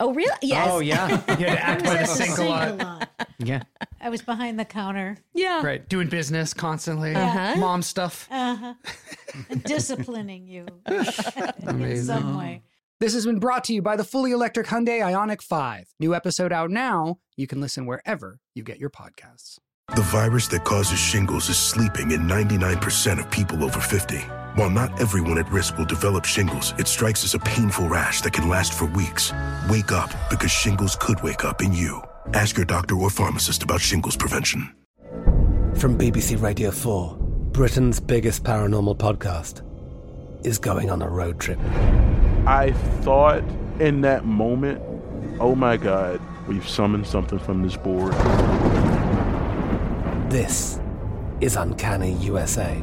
Oh, really? Yes. Oh yeah, you had to act by the sink a lot. lot. Yeah, I was behind the counter, Yeah. right. Doing business constantly, Uh-huh. mom stuff. uh-huh, disciplining you in some way. This has been brought to you by the fully electric Hyundai Ioniq 5. New episode out now. You can listen wherever you get your podcasts. The virus that causes shingles is sleeping in 99% of people over 50. While not everyone at risk will develop shingles, it strikes as a painful rash that can last for weeks. Wake up because shingles could wake up in you. Ask your doctor or pharmacist about shingles prevention. From BBC Radio 4, Britain's biggest paranormal podcast is going on a road trip. I thought in that moment, oh my God, we've summoned something from this board. This is Uncanny USA.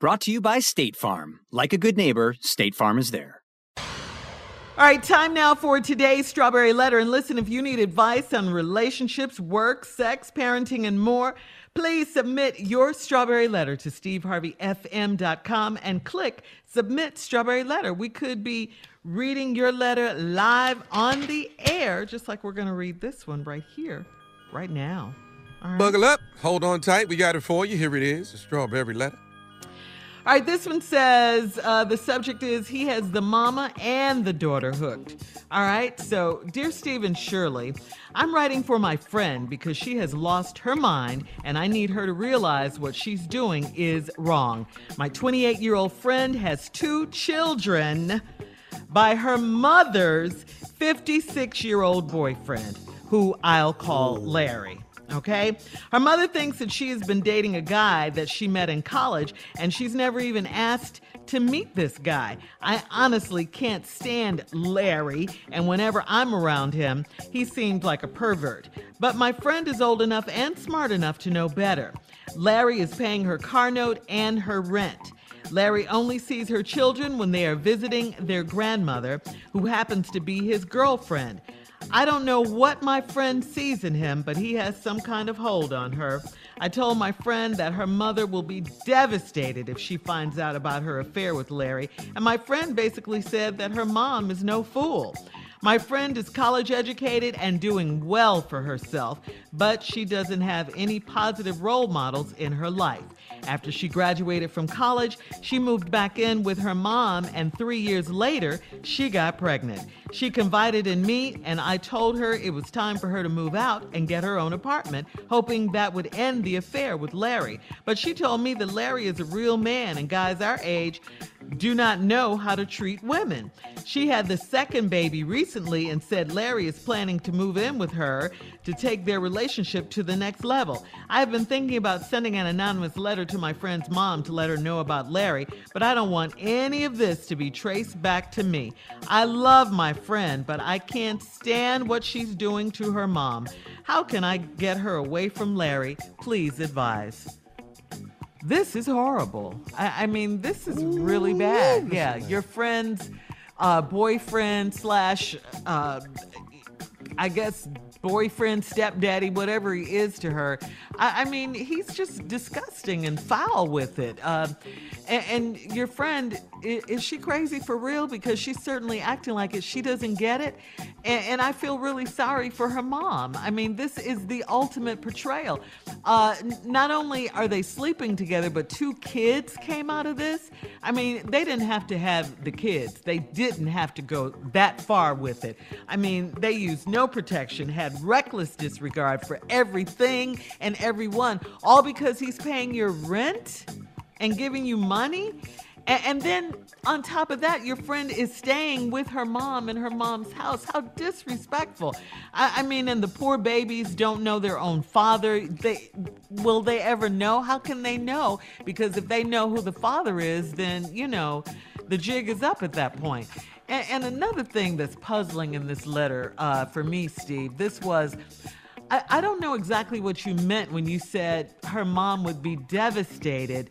Brought to you by State Farm. Like a good neighbor, State Farm is there. All right, time now for today's Strawberry Letter. And listen, if you need advice on relationships, work, sex, parenting, and more, please submit your Strawberry Letter to steveharveyfm.com and click Submit Strawberry Letter. We could be reading your letter live on the air, just like we're going to read this one right here, right now. All right. Buckle up, hold on tight. We got it for you. Here it is, a strawberry letter. All right, this one says uh, the subject is he has the mama and the daughter hooked. All right, so dear Stephen Shirley, I'm writing for my friend because she has lost her mind and I need her to realize what she's doing is wrong. My 28 year old friend has two children by her mother's 56 year old boyfriend, who I'll call Larry. Okay? Her mother thinks that she has been dating a guy that she met in college, and she's never even asked to meet this guy. I honestly can't stand Larry, and whenever I'm around him, he seems like a pervert. But my friend is old enough and smart enough to know better. Larry is paying her car note and her rent. Larry only sees her children when they are visiting their grandmother, who happens to be his girlfriend. I don't know what my friend sees in him, but he has some kind of hold on her. I told my friend that her mother will be devastated if she finds out about her affair with Larry, and my friend basically said that her mom is no fool. My friend is college educated and doing well for herself, but she doesn't have any positive role models in her life. After she graduated from college, she moved back in with her mom, and three years later, she got pregnant. She confided in me, and I told her it was time for her to move out and get her own apartment, hoping that would end the affair with Larry. But she told me that Larry is a real man, and guys our age do not know how to treat women. She had the second baby recently and said Larry is planning to move in with her to take their relationship to the next level. I have been thinking about sending an anonymous letter to my friend's mom to let her know about Larry, but I don't want any of this to be traced back to me. I love my friend, but I can't stand what she's doing to her mom. How can I get her away from Larry? Please advise. This is horrible. I, I mean, this is really bad. Yeah, your friend's uh, boyfriend slash, uh, I guess, boyfriend, stepdaddy, whatever he is to her. I, I mean, he's just disgusting and foul with it. Uh, and, and, your friend, is, is, she crazy for real? Because she's certainly acting like it. She doesn't get it. And, and, I feel really sorry for her mom. I mean, this is the ultimate portrayal. Uh, not only are they sleeping together, but two kids came out of this. I mean, they didn't have to have the kids, they didn't have to go that far with it. I mean, they used no protection, had reckless disregard for everything and everyone, all because he's paying your rent? and giving you money. And, and, then on top of that, your friend is staying with her mom in her mom's house. How disrespectful. I, I mean, and the poor babies don't know their own father. They will they ever know? How can they know? Because if they know who the father is, then you know, the jig is up at that point. And, and another thing that's puzzling in this letter uh, for me, Steve, this was. I, I don't know exactly what you meant when you said her mom would be devastated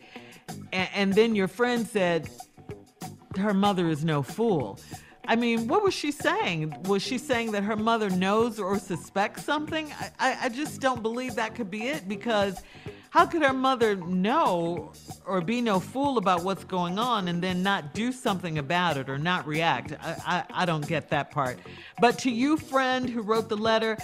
and, and then your friend said her mother is no fool. I mean, what was she saying? Was she saying that her mother knows or suspects something? I, I, I, just don't believe that could be it because how could her mother know or be no fool about what's going on and then not do something about it or not react? I, I, I don't get that part. But to you, friend who wrote the letter,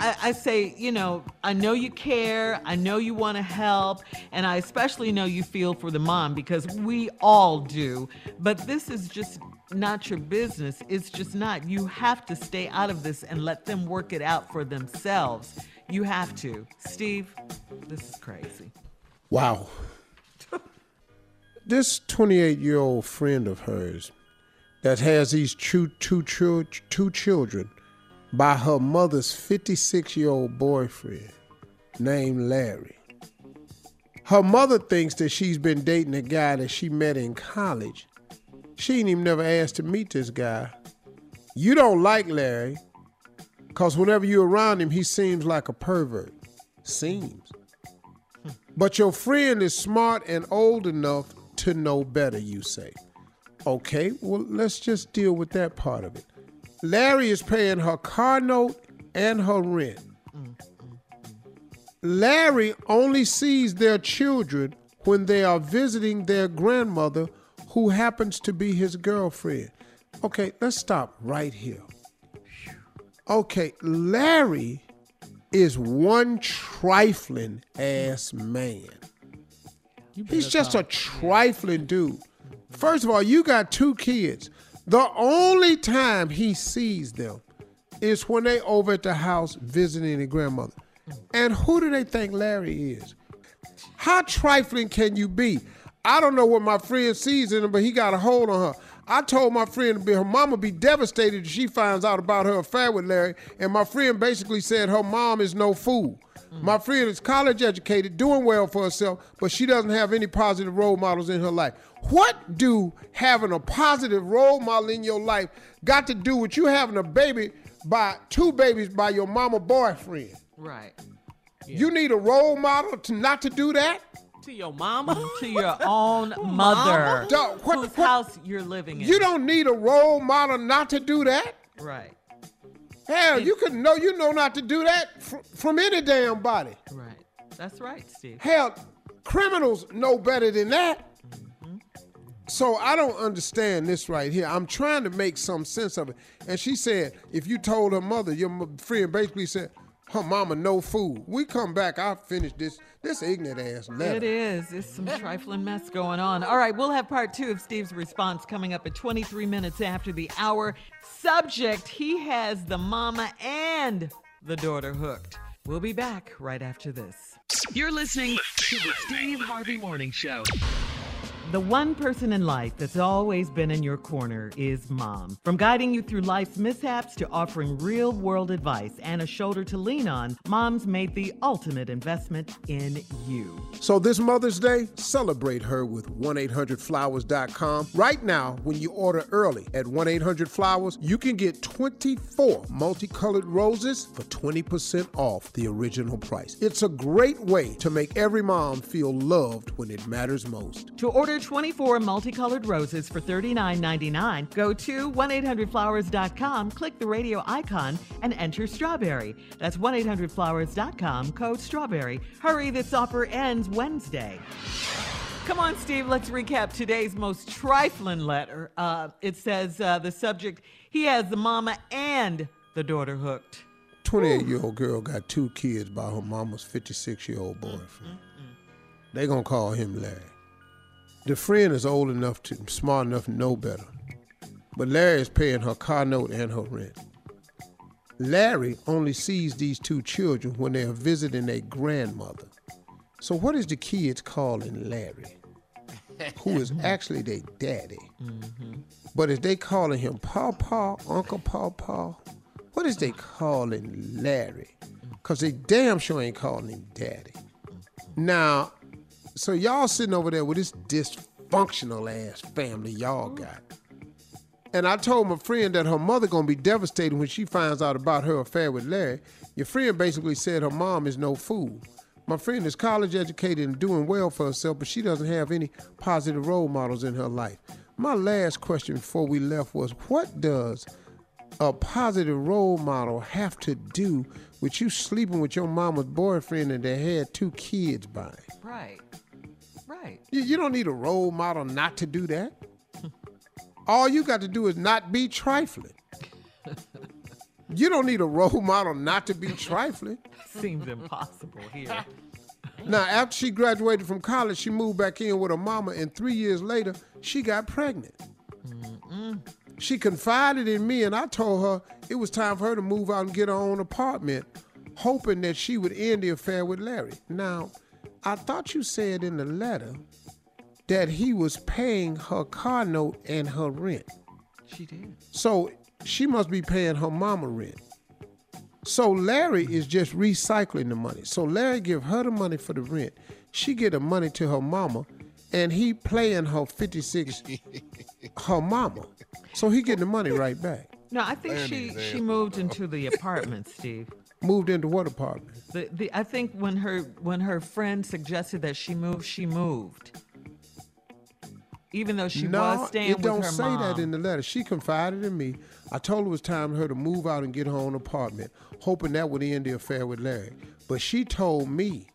I, I, say, you know, I know you care, I know you want to help, and I especially know you feel for the mom because we all do. But this is just not your business. It's just not. You have to stay out of this and let them work it out for themselves. You have to. Steve, this is crazy. Wow. this 28 year old friend of hers that has these two, two, two, two children by her mother's 56 year old boyfriend named Larry. Her mother thinks that she's been dating a guy that she met in college. She ain't even never asked to meet this guy. You don't like Larry, because whenever you're around him, he seems like a pervert. Seems. But your friend is smart and old enough to know better, you say. Okay, well, let's just deal with that part of it. Larry is paying her car note and her rent. Larry only sees their children when they are visiting their grandmother, who happens to be his girlfriend. Okay, let's stop right here. Okay, Larry is one trifling ass man. He's just a trifling dude. First of all, you got two kids. The only time he sees them is when they over at the house visiting the grandmother. And who do they think Larry is? How trifling can you be? I don't know what my friend sees in him, but he got a hold on her. I told my friend her mama be devastated if she finds out about her affair with Larry, and my friend basically said her mom is no fool. Mm. My friend is college educated, doing well for herself, but she doesn't have any positive role models in her life. What do having a positive role model in your life got to do with you having a baby by two babies by your mama boyfriend? Right. Yeah. You need a role model to not to do that? To your mama? to your own mother. Dog, what, whose what, house you're living in. You don't need a role model not to do that. Right. Hell, it, you could know you know not to do that fr- from any damn body. Right. That's right, Steve. Hell, criminals know better than that. Mm-hmm. So I don't understand this right here. I'm trying to make some sense of it. And she said, if you told her mother, your friend basically said, her mama no food. We come back, I'll finish this this ignorant ass letter. It is. It's some trifling mess going on. All right, we'll have part two of Steve's response coming up at 23 minutes after the hour. Subject, he has the mama and the daughter hooked. We'll be back right after this. You're listening to the Steve Harvey Morning Show. The one person in life that's always been in your corner is mom. From guiding you through life's mishaps to offering real world advice and a shoulder to lean on, mom's made the ultimate investment in you. So this Mother's Day, celebrate her with 1-800-Flowers.com. Right now, when you order early at 1-800-Flowers, you can get 24 multicolored roses for 20% off the original price. It's a great way to make every mom feel loved when it matters most. To order 24 multicolored roses for $39.99, go to 1-800-Flowers.com, click the radio icon, and enter strawberry. That's 1-800-Flowers.com, code strawberry. Hurry, this offer ends Wednesday. Come on, Steve, let's recap today's most trifling letter. Uh, it says uh, the subject, he has the mama and the daughter hooked. 28 year old girl got two kids by her mama's 56 year old boyfriend. They gonna call him Larry. The friend is old enough to, smart enough to know better. But Larry is paying her car note and her rent. Larry only sees these two children when they are visiting their grandmother. So what is the kids calling Larry? Who is actually their daddy? Mm-hmm. But is they calling him Pawpaw, Uncle Pawpaw? What is they calling Larry? Cause they damn sure ain't calling him daddy. Now, so y'all sitting over there with this dysfunctional ass family y'all got. And I told my friend that her mother gonna be devastated when she finds out about her affair with Larry. Your friend basically said her mom is no fool. My friend is college educated and doing well for herself, but she doesn't have any positive role models in her life. My last question before we left was what does a positive role model have to do with you sleeping with your mama's boyfriend and they had two kids by? Right. Right. You, you don't need a role model not to do that. All you got to do is not be trifling. You don't need a role model not to be trifling. Seems impossible here. Now, after she graduated from college, she moved back in with her mama, and three years later, she got pregnant. She confided in me, and I told her it was time for her to move out and get her own apartment, hoping that she would end the affair with Larry. Now, I thought you said in the letter that he was paying her car note and her rent. She did. So she must be paying her mama rent. So Larry is just recycling the money. So Larry give her the money for the rent. She get the money to her mama, and he playing her 56 her mama. So he getting the money right back. No, I think she she moved into the apartment, Steve. Moved into what apartment? The, the I think when her when her friend suggested that she move, she moved. Even though she no, was staying it with don't her say mom. that in the letter. She confided in me. I told her it was time for her to move out and get her own apartment, hoping that would end the affair with Larry. But she told me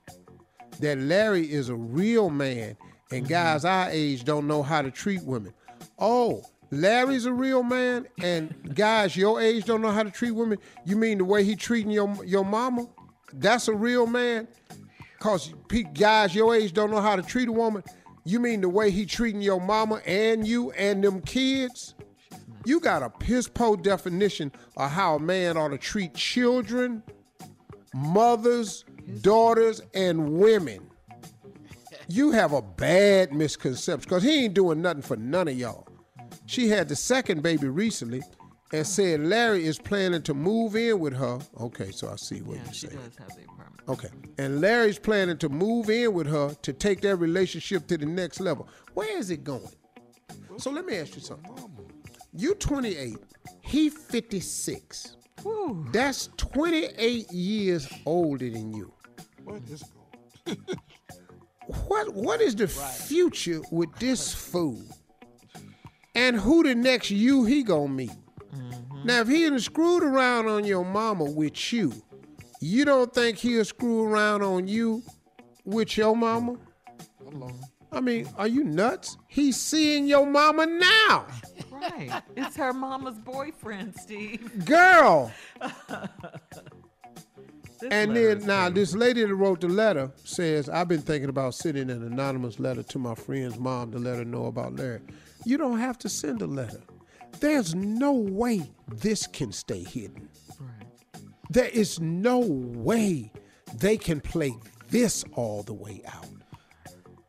that Larry is a real man and mm-hmm. guys our age don't know how to treat women. Oh, Larry's a real man and guys your age don't know how to treat women? You mean the way he treating your your mama? That's a real man? Cause guys your age don't know how to treat a woman? You mean the way he treating your mama and you and them kids? You got a piss po definition of how a man ought to treat children, mothers, daughters, and women. You have a bad misconception because he ain't doing nothing for none of y'all. She had the second baby recently and said Larry is planning to move in with her. Okay, so I see what yeah, you're she saying. does have the apartment. Okay. And Larry's planning to move in with her to take their relationship to the next level. Where is it going? So let me ask you something. You 28, he 56. Woo. That's 28 years older than you. What is going? What what is the future with this fool? And who the next you he gonna meet? Mm-hmm. Now if he screwed around on your mama with you, you don't think he'll screw around on you with your mama? I mean, are you nuts? He's seeing your mama now. Right. It's her mama's boyfriend, Steve. Girl. And then now crazy. this lady that wrote the letter says, I've been thinking about sending an anonymous letter to my friend's mom to let her know about Larry. You don't have to send a letter. There's no way this can stay hidden. There is no way they can play this all the way out.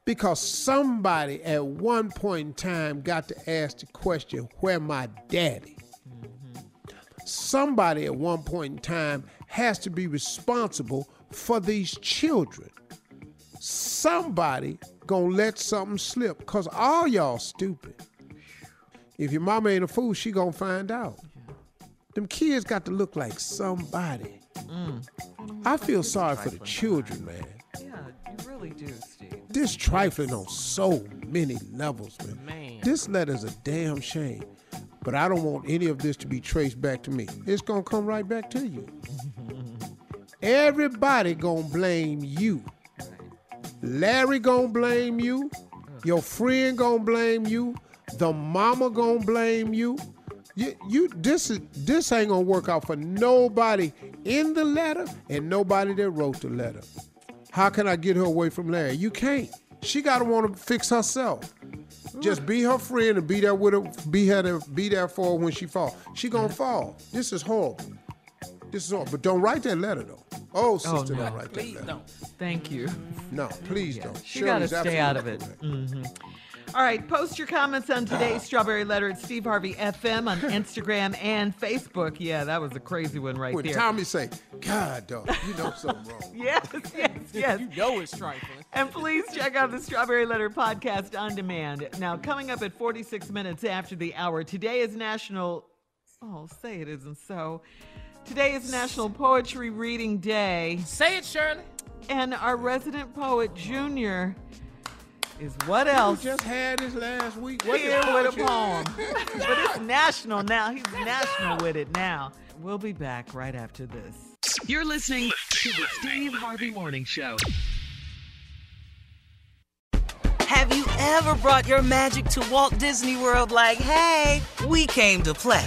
Because somebody at one point in time got to ask the question, where my daddy? Mm-hmm. Somebody at one point in time has to be responsible for these children. Somebody gonna let something slip, cause all y'all stupid. If your mama ain't a fool, she gonna find out. Them kids got to look like somebody. Mm. I feel sorry for the children, man. Yeah, you really do, Steve. This trifling on so many levels, man. Man. This letter's a damn shame. But I don't want any of this to be traced back to me. It's gonna come right back to you. Everybody gonna blame you. Larry gonna blame you. Your friend gonna blame you. The mama gonna blame you. You, you this is this ain't gonna work out for nobody in the letter and nobody that wrote the letter. How can I get her away from Larry? You can't. She gotta want to fix herself. Just be her friend and be there with her. Be her to be there for her when she fall. She gonna fall. This is horrible. This is all. But don't write that letter though. Oh, sister, no. don't write that letter. don't Thank you. No, please don't. You got to stay out of it. absolutely correct. Mhm. All right, post your comments on today's Strawberry Letter at Steve Harvey FM on Instagram and Facebook. Yeah, that was a crazy one right When there. Tommy say, God, dog, you know something wrong. Yes, yes, yes. You know it's trifling. And please check out the Strawberry Letter podcast on demand. Now, coming up at 46 minutes after the hour, today is National. Oh, say it isn't so. Today is National Poetry Reading Day. Say it, Shirley. And our resident poet, Junior, is what else? You just had this last week. What Here is with a poem. but it's national now. He's national with it now. We'll be back right after this. You're listening to the Steve Harvey Morning Show. Have you ever brought your magic to Walt Disney World like, hey, we came to play?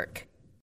work.